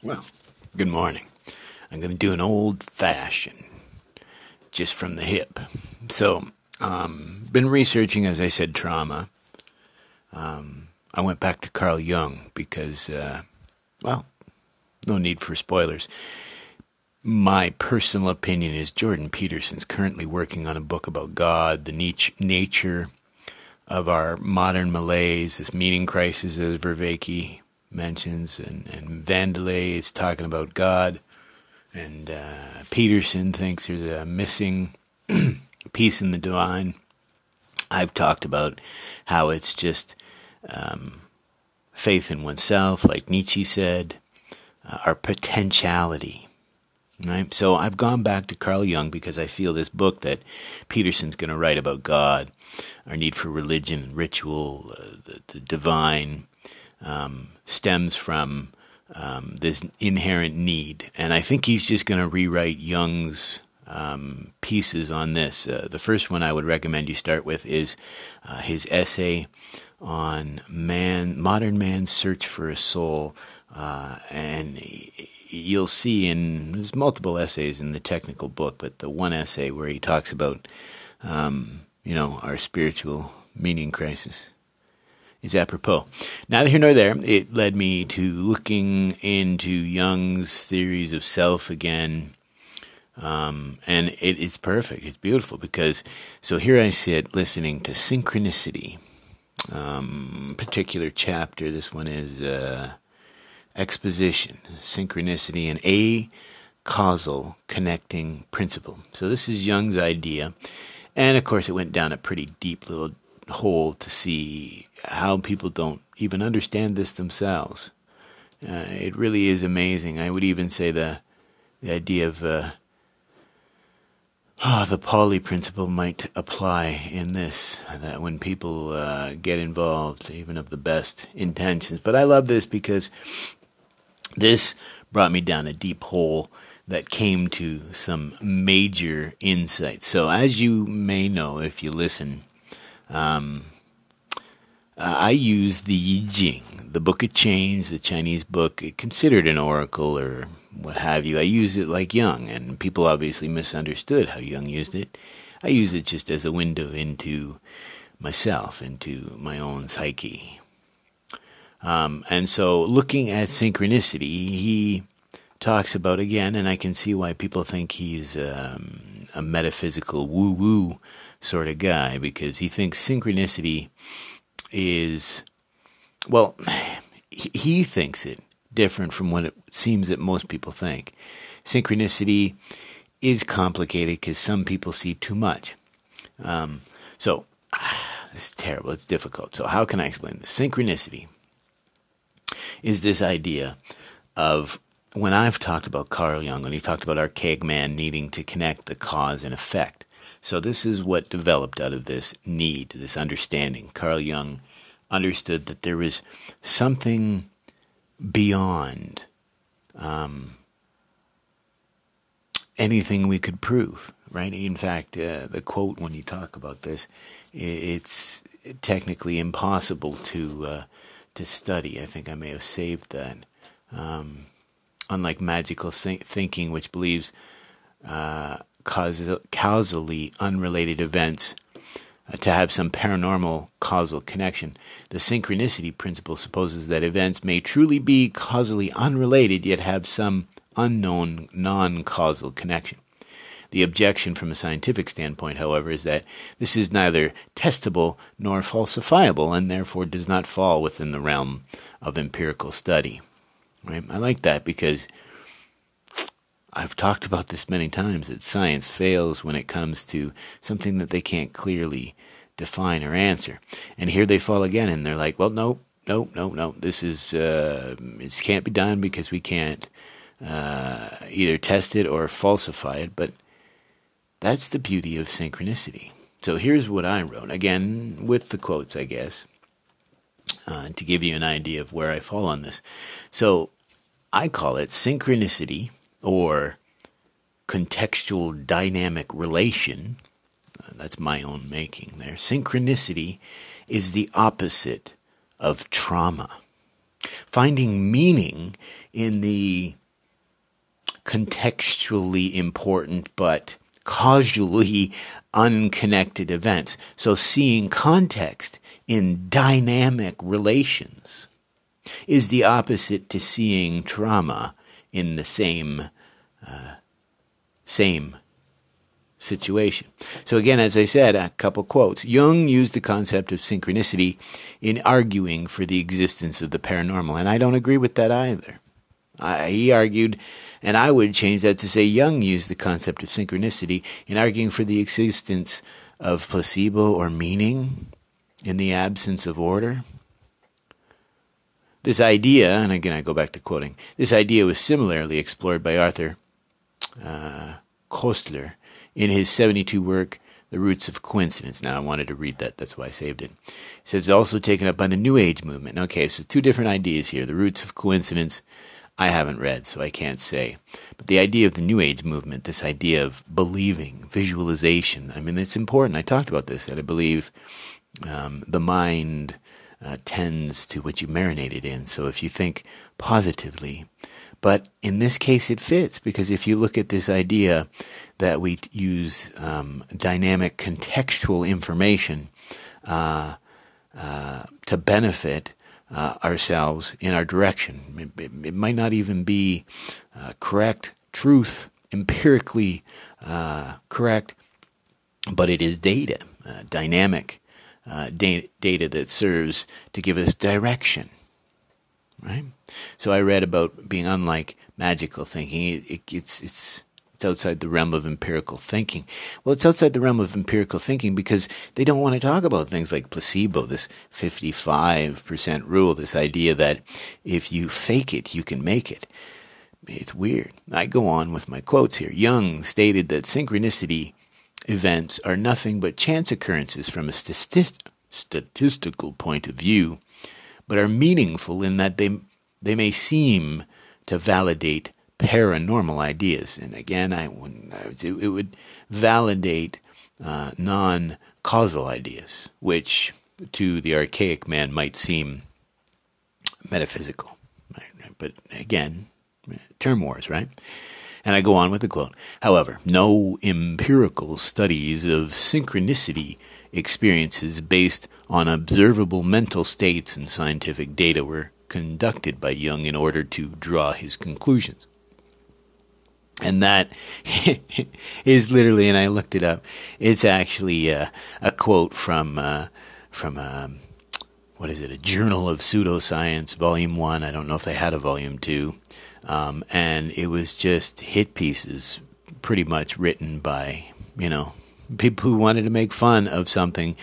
Well, good morning. I'm going to do an old fashioned, just from the hip. So, um, been researching, as I said, trauma. Um, I went back to Carl Jung because, uh, well, no need for spoilers. My personal opinion is Jordan Peterson's currently working on a book about God, the niche, nature of our modern malaise, this meaning crisis, as Vervaeke mentions, and, and VanderKlay is talking about God, and uh, Peterson thinks there's a missing piece in the divine. I've talked about how it's just um, faith in oneself, like Nietzsche said, uh, our potentiality. Right? So I've gone back to Carl Jung because I feel this book that Peterson's going to write about God, our need for religion ritual, uh, the, the, divine, um, stems from um, this inherent need. And I think he's just going to rewrite Jung's um, pieces on this. Uh, the first one I would recommend you start with is uh, his essay on man, modern man's search for a soul. Uh, and you'll see in there's multiple essays in the technical book, but the one essay where he talks about, um, you know, our spiritual meaning crisis is apropos. Neither here nor there. It led me to looking into Jung's theories of self again. Um, and it, it's perfect. It's beautiful because so here I sit listening to synchronicity. Um, particular chapter. This one is uh, exposition, synchronicity, and a causal connecting principle. So this is Jung's idea, and of course it went down a pretty deep little hole to see how people don't even understand this themselves. Uh, it really is amazing. I would even say the the idea of uh, oh, the Pauli principle might apply in this. That when people uh, get involved, even of the best intentions. But I love this because this brought me down a deep hole that came to some major insights. So, as you may know if you listen, um, I use the Yi Jing, the Book of Changes, the Chinese book, considered an oracle or what have you. I use it like Jung, and people obviously misunderstood how Jung used it. I use it just as a window into myself, into my own psyche. Um, and so, looking at synchronicity, he talks about again, and I can see why people think he's um, a metaphysical woo woo sort of guy because he thinks synchronicity is, well, he thinks it different from what it seems that most people think. Synchronicity is complicated because some people see too much. Um, so, this is terrible. It's difficult. So, how can I explain this? Synchronicity is this idea of when I've talked about Carl Jung, when he talked about archaic man needing to connect the cause and effect. So, this is what developed out of this need, this understanding. Carl Jung understood that there was something beyond um, anything we could prove, right? In fact, uh, the quote when you talk about this, it's technically impossible to uh, to study. I think I may have saved that. Um, unlike magical thinking, which believes uh, causally unrelated events uh, to have some paranormal causal connection. The synchronicity principle supposes that events may truly be causally unrelated, yet have some unknown non causal connection. The objection from a scientific standpoint, however, is that this is neither testable nor falsifiable and therefore does not fall within the realm of empirical study. Right? I like that because I've talked about this many times that science fails when it comes to something that they can't clearly define or answer. And here they fall again and they're like, well, no, no, no, no, this is, uh, it can't be done because we can't uh, either test it or falsify it. But that's the beauty of synchronicity. So here's what I wrote, again, with the quotes, I guess, uh, to give you an idea of where I fall on this. So I call it synchronicity or contextual dynamic relation. Uh, that's my own making there. Synchronicity is the opposite of trauma. Finding meaning in the contextually important but causally unconnected events. So seeing context in dynamic relations is the opposite to seeing trauma in the same uh, same situation. So again, as I said, a couple quotes. Jung used the concept of synchronicity in arguing for the existence of the paranormal, and I don't agree with that either. he argued, and I would change that to say Jung used the concept of synchronicity in arguing for the existence of placebo or meaning in the absence of order. This idea, and again I go back to quoting, this idea was similarly explored by Arthur uh, Koestler in his 72 work, The Roots of Coincidence. Now, I wanted to read that, that's why I saved it. He says it's also taken up by the New Age movement. Okay, so two different ideas here. The Roots of Coincidence, I haven't read, so I can't say. But the idea of the New Age movement, this idea of believing, visualization, I mean, it's important. I talked about this, that I believe um, the mind uh, tends to what you marinated in. So if you think positively, but in this case, it fits because if you look at this idea that we use um, dynamic contextual information uh, uh, to benefit uh, ourselves in our direction, it, it, it might not even be uh, correct truth, empirically uh, correct, but it is data, uh, data, that serves to give us direction right? So I read about being unlike magical thinking. It, it, it's it's it's outside the realm of empirical thinking. Well, it's outside the realm of empirical thinking because they don't want to talk about things like placebo, this 55% rule, this idea that if you fake it, you can make it. It's weird. I go on with my quotes here. Jung stated that synchronicity events are nothing but chance occurrences from a statistical point of view but are meaningful in that they they may seem to validate paranormal ideas. And again, I it would validate uh, non-causal ideas, which to the archaic man might seem metaphysical. But again, term wars, right? And I go on with the quote. However, no empirical studies of synchronicity experiences based on observable mental states and scientific data were conducted by Jung in order to draw his conclusions. And that is literally, and I looked it up. It's actually uh, a quote from uh, from um, what is it? A Journal of Pseudoscience, Volume One. I don't know if they had a Volume Two, um, and it was just hit pieces, pretty much written by you know people who wanted to make fun of something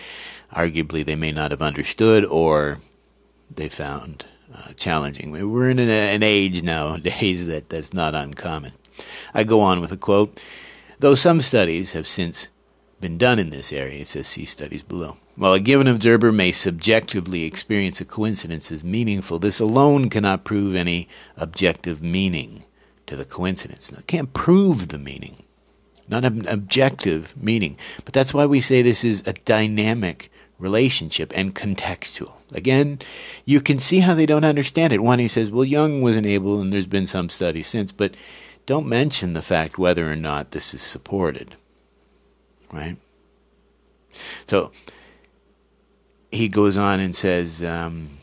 arguably they may not have understood or they found uh, challenging. We're in an, an age nowadays that that's not uncommon. I go on with a quote. Though some studies have since been done in this area, it says see studies below. While a given observer may subjectively experience a coincidence as meaningful, this alone cannot prove any objective meaning to the coincidence. Now, it can't prove the meaning not an objective meaning. But that's why we say this is a dynamic relationship and contextual. Again, you can see how they don't understand it. One, he says, well, Jung wasn't able, and there's been some studies since, but don't mention the fact whether or not this is supported. Right? So he goes on and says, um,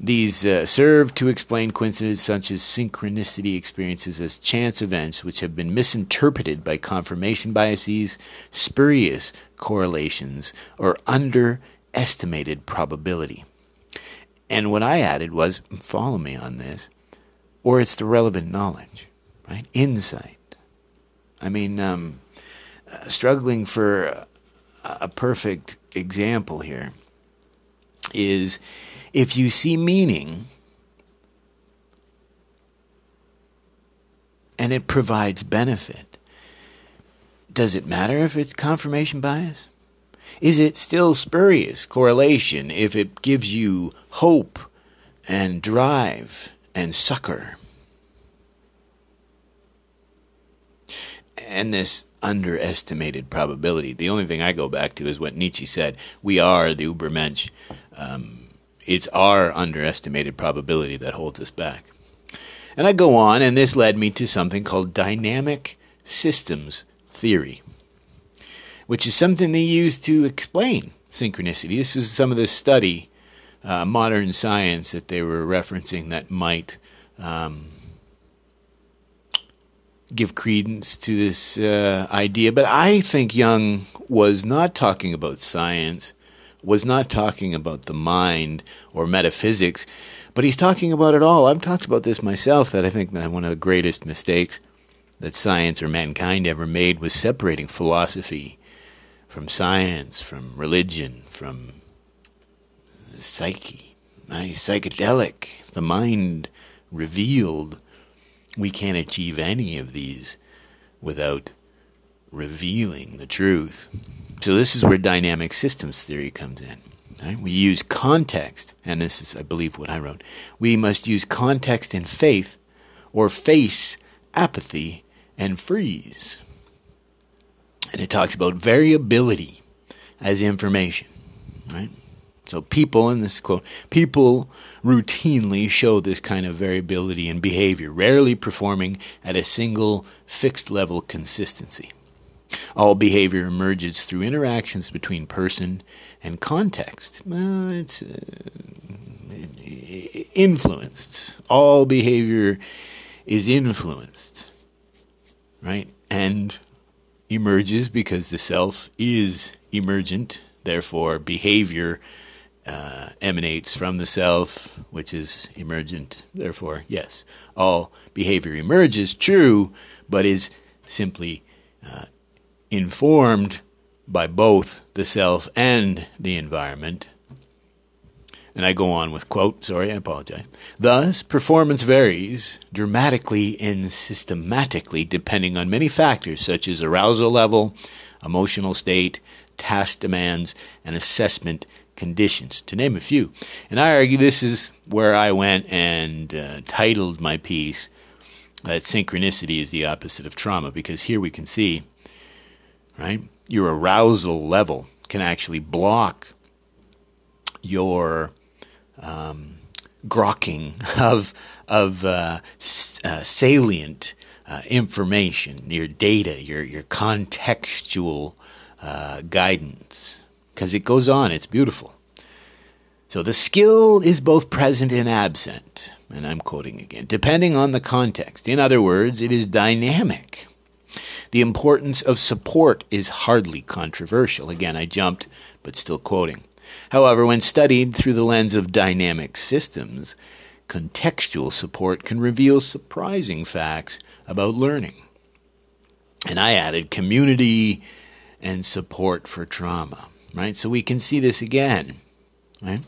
these uh, serve to explain coincidences such as synchronicity experiences as chance events which have been misinterpreted by confirmation biases, spurious correlations, or underestimated probability. And what I added was follow me on this, or it's the relevant knowledge, right? Insight. I mean, um, struggling for a, perfect example here is if you see meaning and it provides benefit, does it matter if it's confirmation bias? Is it still spurious correlation if it gives you hope and drive and succor? And this underestimated probability. The only thing I go back to is what Nietzsche said we are the Ubermensch. Um, it's our underestimated probability that holds us back. And I go on, and this led me to something called dynamic systems theory, which is something they use to explain synchronicity. This is some of the study, uh, modern science, that they were referencing that might um, give credence to this uh, idea. But I think Jung was not talking about science, was not talking about the mind or metaphysics, but he's talking about it all. I've talked about this myself, that I think that one of the greatest mistakes that science or mankind ever made was separating philosophy from science, from religion, from psyche, nice psychedelic, the mind revealed we can't achieve any of these without revealing the truth. So, this is where dynamic systems theory comes in. Right? We use context, and this is, I believe, what I wrote. We must use context and faith, or face apathy and freeze. And it talks about variability as information. Right? So people, in this quote, people routinely show this kind of variability in behavior, rarely performing at a single fixed level consistency. All behavior emerges through interactions between person and context. Well, it's uh, influenced. All behavior is influenced, right? And emerges because the self is emergent, therefore, behavior uh, emanates from the self, which is emergent. Therefore, yes, all behavior emerges, true, but is simply uh, informed by both the self and the environment. And I go on with quote, sorry, I apologize. Thus, performance varies dramatically and systematically depending on many factors such as arousal level, emotional state, task demands, and assessment conditions, to name a few. And I argue this is where I went and uh, titled my piece that synchronicity is the opposite of trauma, because here we can see, right, your arousal level can actually block your um, grokking of of uh, uh, salient uh, information, your data, your your contextual uh, guidance because it goes on, it's beautiful. So the skill is both present and absent, and I'm quoting again, depending on the context. In other words, it is dynamic. The importance of support is hardly controversial. Again, I jumped, but still quoting. However, when studied through the lens of dynamic systems, contextual support can reveal surprising facts about learning. And I added community and support for trauma right? So we can see this again, right?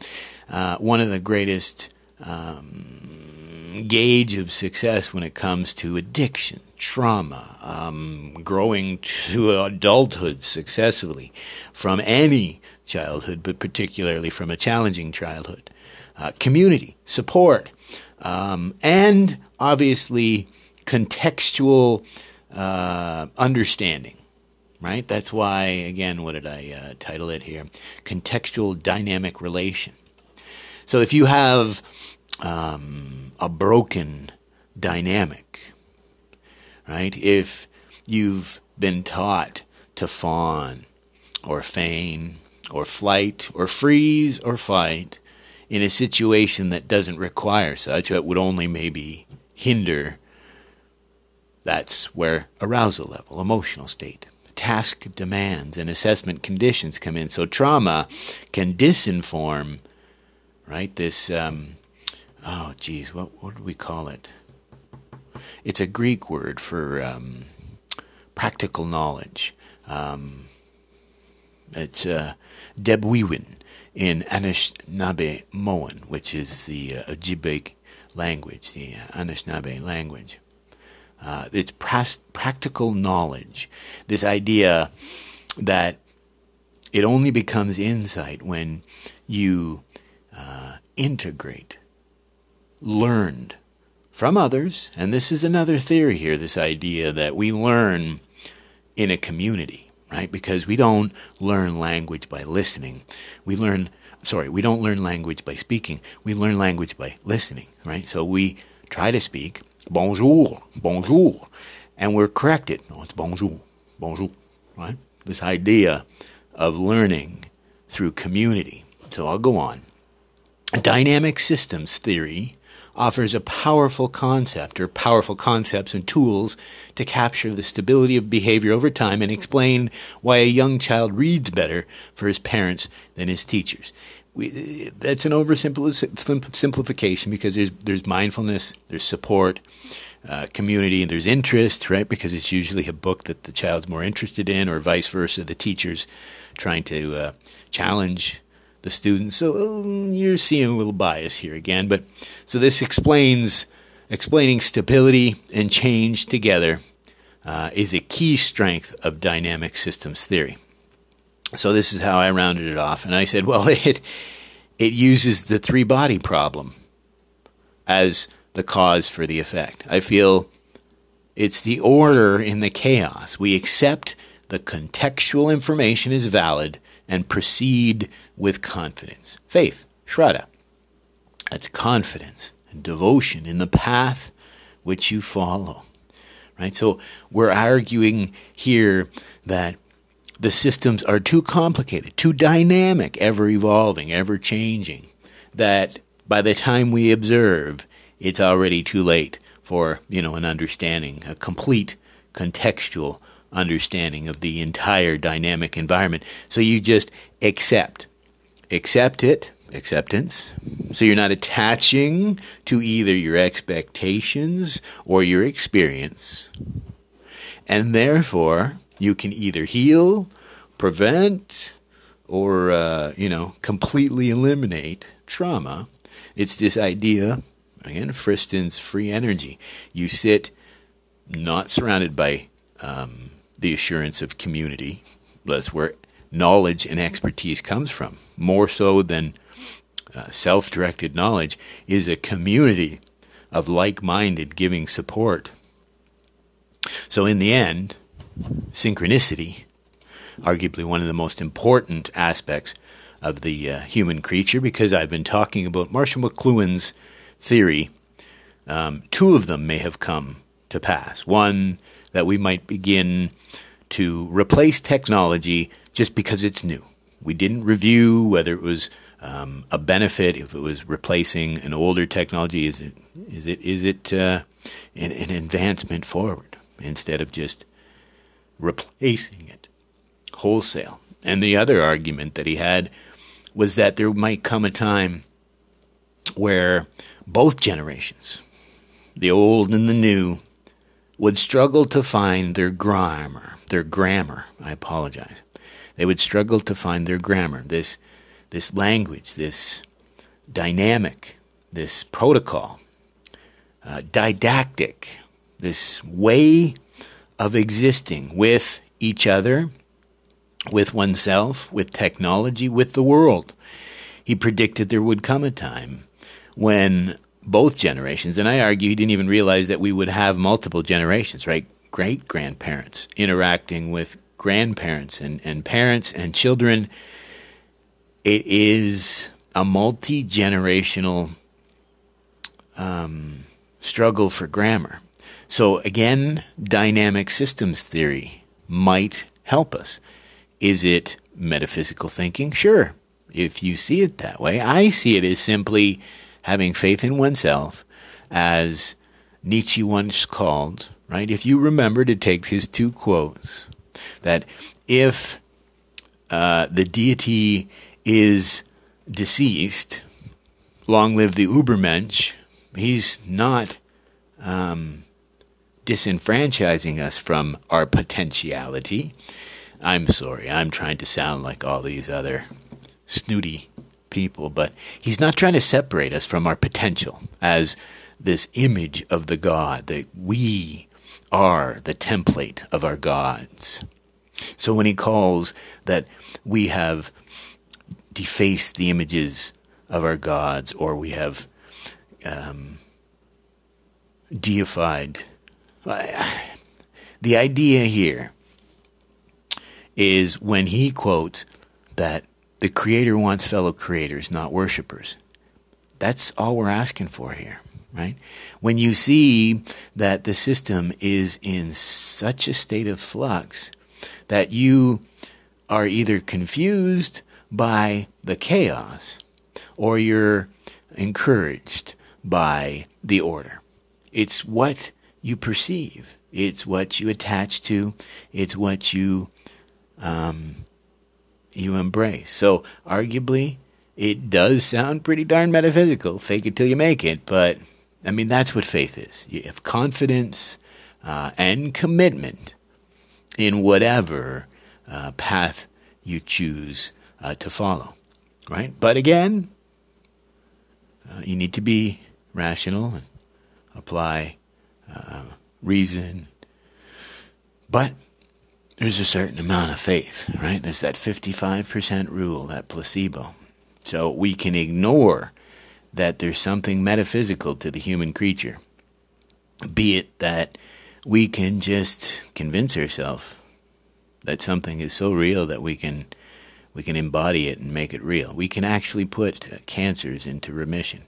Uh, one of the greatest um, gauge of success when it comes to addiction, trauma, um, growing to adulthood successfully from any childhood, but particularly from a challenging childhood. Uh, community, support, um, and obviously contextual uh, understanding right? That's why, again, what did I uh, title it here? Contextual dynamic relation. So if you have um, a broken dynamic, right? If you've been taught to fawn or feign or flight or freeze or fight in a situation that doesn't require such, that would only maybe hinder. That's where arousal level, emotional state, task demands and assessment conditions come in. So trauma can disinform, right? This, um, oh, geez, what, what do we call it? It's a Greek word for um, practical knowledge. Um, it's uh, Debwiwin in Anishinaabemowin, which is the uh, Ojibwe language, the Anishinaabe language. Uh, it's pras- practical knowledge. This idea that it only becomes insight when you uh, integrate learned from others. And this is another theory here this idea that we learn in a community, right? Because we don't learn language by listening. We learn, sorry, we don't learn language by speaking. We learn language by listening, right? So we try to speak bonjour, bonjour, and we're corrected. No, it's bonjour, bonjour, right? This idea of learning through community. So I'll go on. Dynamic systems theory offers a powerful concept or powerful concepts and tools to capture the stability of behavior over time and explain why a young child reads better for his parents than his teachers. We, that's an oversimplification because there's there's mindfulness, there's support, uh, community, and there's interest, right? Because it's usually a book that the child's more interested in, or vice versa. The teacher's trying to uh, challenge the students. So um, you're seeing a little bias here again, but so this explains explaining stability and change together uh, is a key strength of dynamic systems theory. So this is how I rounded it off, and I said, well, it it uses the three body problem as the cause for the effect. I feel it's the order in the chaos. We accept the contextual information is valid and proceed with confidence. Faith, Shraddha, that's confidence and devotion in the path which you follow. Right? So we're arguing here that the systems are too complicated, too dynamic, ever evolving, ever changing, that by the time we observe, it's already too late for, you know, an understanding, a complete contextual understanding of the entire dynamic environment. So you just accept. Accept it, acceptance. So you're not attaching to either your expectations or your experience. And therefore, you can either heal, prevent, or, uh, you know, completely eliminate trauma. It's this idea, again, Friston's free energy. You sit not surrounded by um, the assurance of community. That's where knowledge and expertise comes from. More so than uh, self directed knowledge, is a community of like minded giving support. So, in the end, synchronicity, arguably one of the most important aspects of the uh, human creature, because I've been talking about Marshall McLuhan's theory. Um, two of them may have come to pass. One that we might begin to replace technology just because it's new. We didn't review whether it was um, a benefit, if it was replacing an older technology. Is it is it is it uh, an, an advancement forward instead of just replacing it wholesale? And the other argument that he had was that there might come a time where both generations, the old and the new, would struggle to find their grammar, their grammar. I apologize. They would struggle to find their grammar, this, this language, this dynamic, this protocol, uh, didactic, this way of existing with each other, with oneself, with technology, with the world. He predicted there would come a time when both generations. And I argue he didn't even realize that we would have multiple generations, right? Great grandparents interacting with grandparents and, and parents and children. It is a multi generational um, struggle for grammar. So, again, dynamic systems theory might help us. Is it metaphysical thinking? Sure, if you see it that way. I see it as simply having faith in oneself, as Nietzsche once called, right? If you remember to take his two quotes, that if uh, the deity is deceased, long live the Ubermensch, he's not um, disenfranchising us from our potentiality. I'm sorry, I'm trying to sound like all these other snooty people, but he's not trying to separate us from our potential as this image of the God, that we are the template of our gods. So when he calls that we have defaced the images of our gods, or we have um, deified, the idea here is when he quotes that the Creator wants fellow creators, not worshippers. That's all we're asking for here. right? When you see that the system is in such a state of flux that you are either confused by the chaos or you're encouraged by the order. It's what you perceive. It's what you attach to. It's what you um, you embrace. So, arguably, it does sound pretty darn metaphysical. Fake it till you make it. But I mean, that's what faith is. You have confidence uh, and commitment in whatever uh, path you choose uh, to follow, right? But again, uh, you need to be rational and apply uh, reason. But there's a certain amount of faith, right? There's that 55% rule, that placebo. So we can ignore that there's something metaphysical to the human creature, be it that we can just convince ourselves that something is so real that we can we can embody it and make it real. We can actually put cancers into remission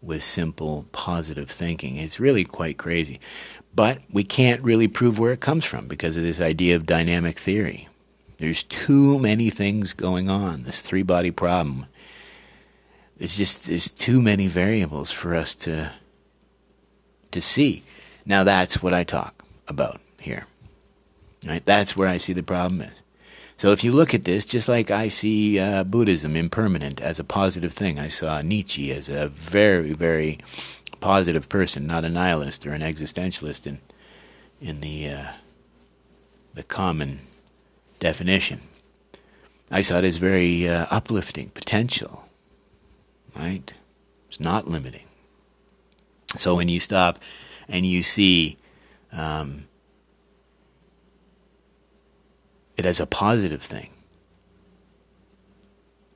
with simple positive thinking. It's really quite crazy. But we can't really prove where it comes from because of this idea of dynamic theory. There's too many things going on, this three body problem. It's just there's too many variables for us to to see. Now that's what I talk about here. Right? That's where I see the problem is. So if you look at this, just like I see uh, Buddhism impermanent as a positive thing, I saw Nietzsche as a very, very positive person, not a nihilist or an existentialist in in the uh, the common definition. I saw it as very uh, uplifting, potential, right? It's not limiting. So when you stop and you see um, it as a positive thing.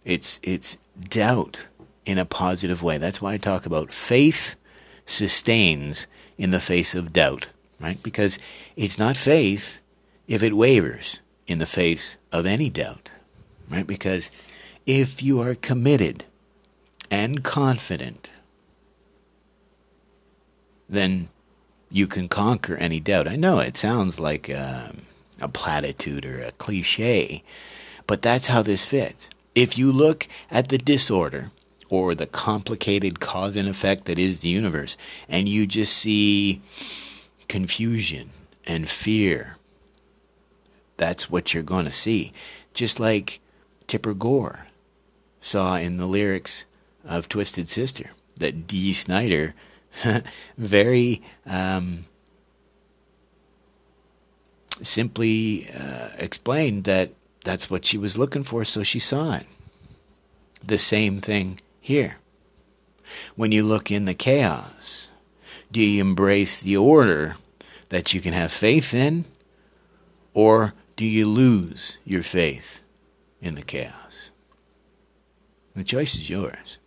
It's it's doubt in a positive way. That's why I talk about faith sustains in the face of doubt, right? Because it's not faith if it wavers in the face of any doubt, right? Because if you are committed and confident, then you can conquer any doubt. I know it sounds like um, a platitude or a cliche, but that's how this fits. If you look at the disorder or the complicated cause and effect that is the universe, and you just see confusion and fear, that's what you're going to see. Just like Tipper Gore saw in the lyrics of Twisted Sister, that Dee Snider very um, simply uh, explained that that's what she was looking for, so she saw it. The same thing here. When you look in the chaos, do you embrace the order that you can have faith in, or do you lose your faith in the chaos? The choice is yours.